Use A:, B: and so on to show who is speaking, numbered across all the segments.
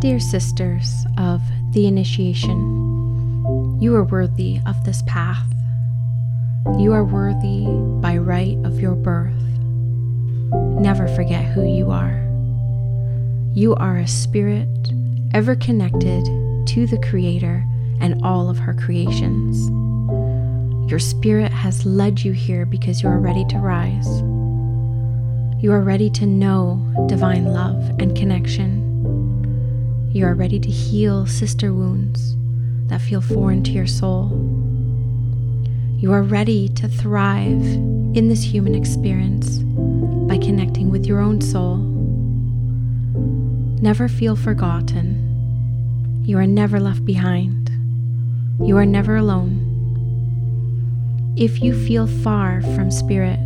A: Dear sisters of the initiation, you are worthy of this path. You are worthy by right of your birth. Never forget who you are. You are a spirit ever connected to the Creator and all of her creations. Your spirit has led you here because you are ready to rise. You are ready to know divine love and connection. You are ready to heal sister wounds that feel foreign to your soul. You are ready to thrive in this human experience by connecting with your own soul. Never feel forgotten. You are never left behind. You are never alone. If you feel far from spirit,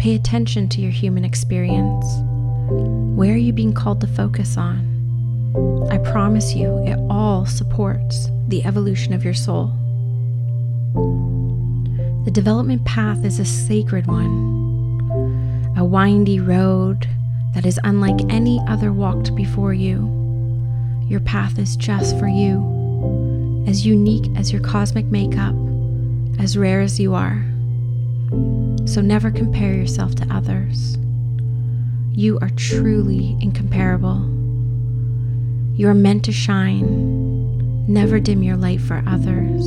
A: pay attention to your human experience. Where are you being called to focus on? I promise you, it all supports the evolution of your soul. The development path is a sacred one, a windy road that is unlike any other walked before you. Your path is just for you, as unique as your cosmic makeup, as rare as you are. So never compare yourself to others. You are truly incomparable. You are meant to shine. Never dim your light for others.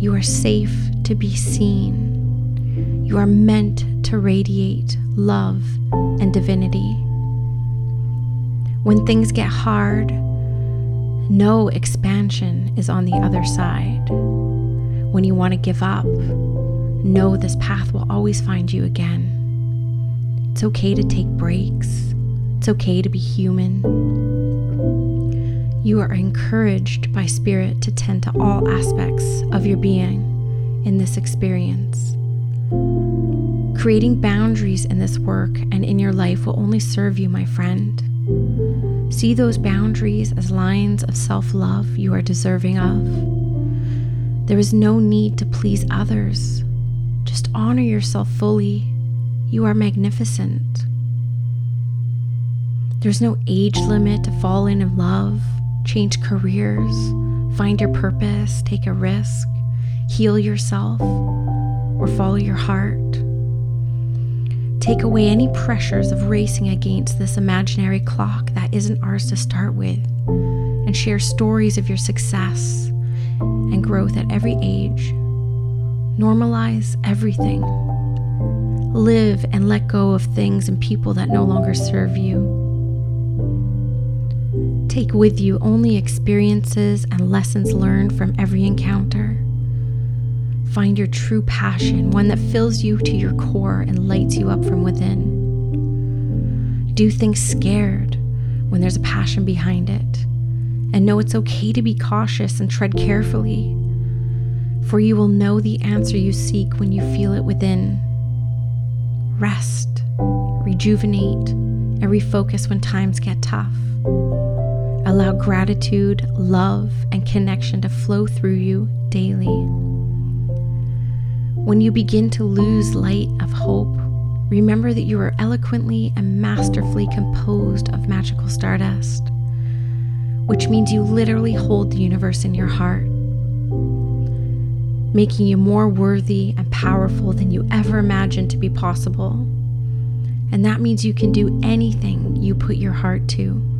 A: You are safe to be seen. You are meant to radiate love and divinity. When things get hard, no expansion is on the other side. When you want to give up, know this path will always find you again. It's okay to take breaks. It's okay to be human. You are encouraged by Spirit to tend to all aspects of your being in this experience. Creating boundaries in this work and in your life will only serve you, my friend. See those boundaries as lines of self love you are deserving of. There is no need to please others. Just honor yourself fully. You are magnificent. There's no age limit to fall in love change careers, find your purpose, take a risk, heal yourself, or follow your heart. Take away any pressures of racing against this imaginary clock that isn't ours to start with, and share stories of your success and growth at every age. Normalize everything. Live and let go of things and people that no longer serve you. Take with you only experiences and lessons learned from every encounter. Find your true passion, one that fills you to your core and lights you up from within. Do things scared when there's a passion behind it, and know it's okay to be cautious and tread carefully, for you will know the answer you seek when you feel it within. Rest, rejuvenate, and refocus when times get tough. Allow gratitude, love, and connection to flow through you daily. When you begin to lose light of hope, remember that you are eloquently and masterfully composed of magical stardust, which means you literally hold the universe in your heart, making you more worthy and powerful than you ever imagined to be possible. And that means you can do anything you put your heart to.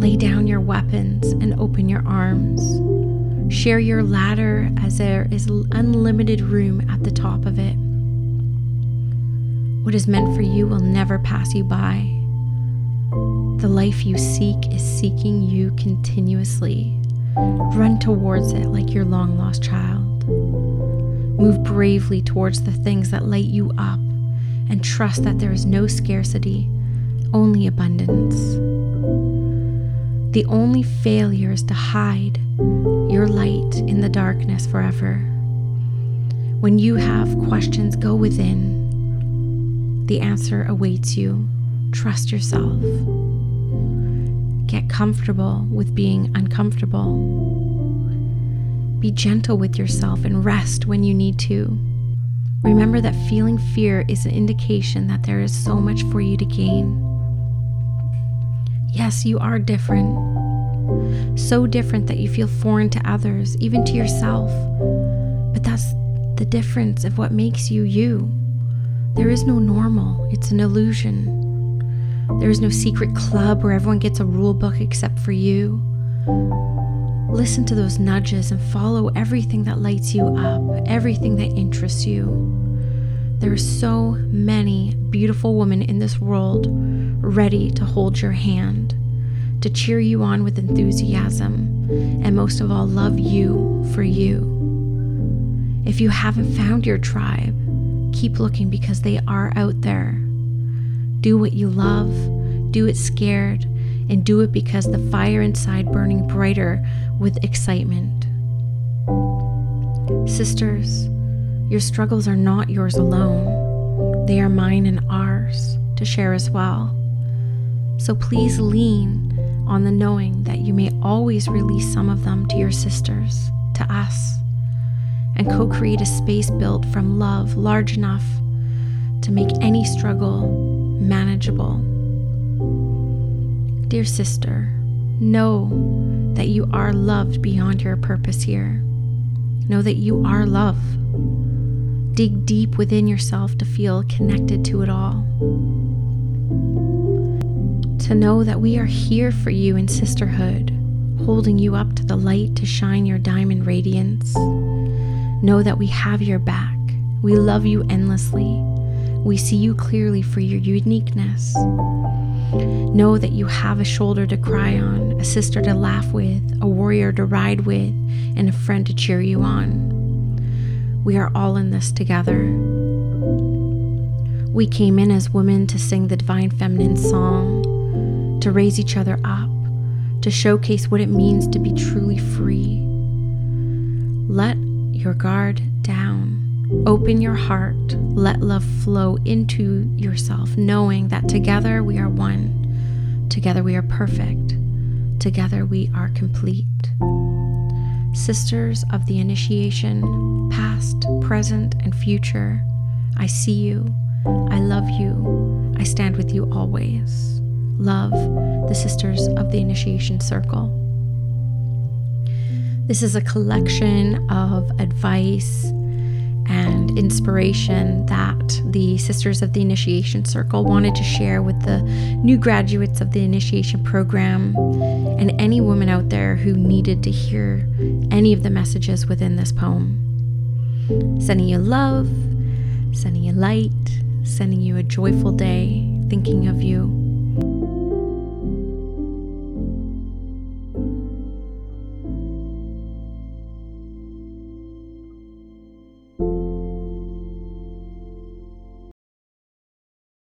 A: Lay down your weapons and open your arms. Share your ladder as there is unlimited room at the top of it. What is meant for you will never pass you by. The life you seek is seeking you continuously. Run towards it like your long lost child. Move bravely towards the things that light you up and trust that there is no scarcity, only abundance. The only failure is to hide your light in the darkness forever. When you have questions, go within. The answer awaits you. Trust yourself. Get comfortable with being uncomfortable. Be gentle with yourself and rest when you need to. Remember that feeling fear is an indication that there is so much for you to gain. Yes, you are different. So different that you feel foreign to others, even to yourself. But that's the difference of what makes you you. There is no normal, it's an illusion. There is no secret club where everyone gets a rule book except for you. Listen to those nudges and follow everything that lights you up, everything that interests you. There are so many beautiful women in this world ready to hold your hand, to cheer you on with enthusiasm, and most of all, love you for you. If you haven't found your tribe, keep looking because they are out there. Do what you love, do it scared, and do it because the fire inside burning brighter with excitement. Sisters, your struggles are not yours alone. They are mine and ours to share as well. So please lean on the knowing that you may always release some of them to your sisters, to us, and co create a space built from love large enough to make any struggle manageable. Dear sister, know that you are loved beyond your purpose here. Know that you are love. Dig deep within yourself to feel connected to it all. To know that we are here for you in sisterhood, holding you up to the light to shine your diamond radiance. Know that we have your back. We love you endlessly. We see you clearly for your uniqueness. Know that you have a shoulder to cry on, a sister to laugh with, a warrior to ride with, and a friend to cheer you on. We are all in this together. We came in as women to sing the divine feminine song, to raise each other up, to showcase what it means to be truly free. Let your guard down. Open your heart. Let love flow into yourself, knowing that together we are one. Together we are perfect. Together we are complete. Sisters of the initiation, past, present, and future, I see you. I love you. I stand with you always. Love the Sisters of the Initiation Circle. This is a collection of advice and inspiration that the Sisters of the Initiation Circle wanted to share with the new graduates of the initiation program and any woman out there who needed to hear any of the messages within this poem. Sending you love, sending you light, sending you a joyful day, thinking of you.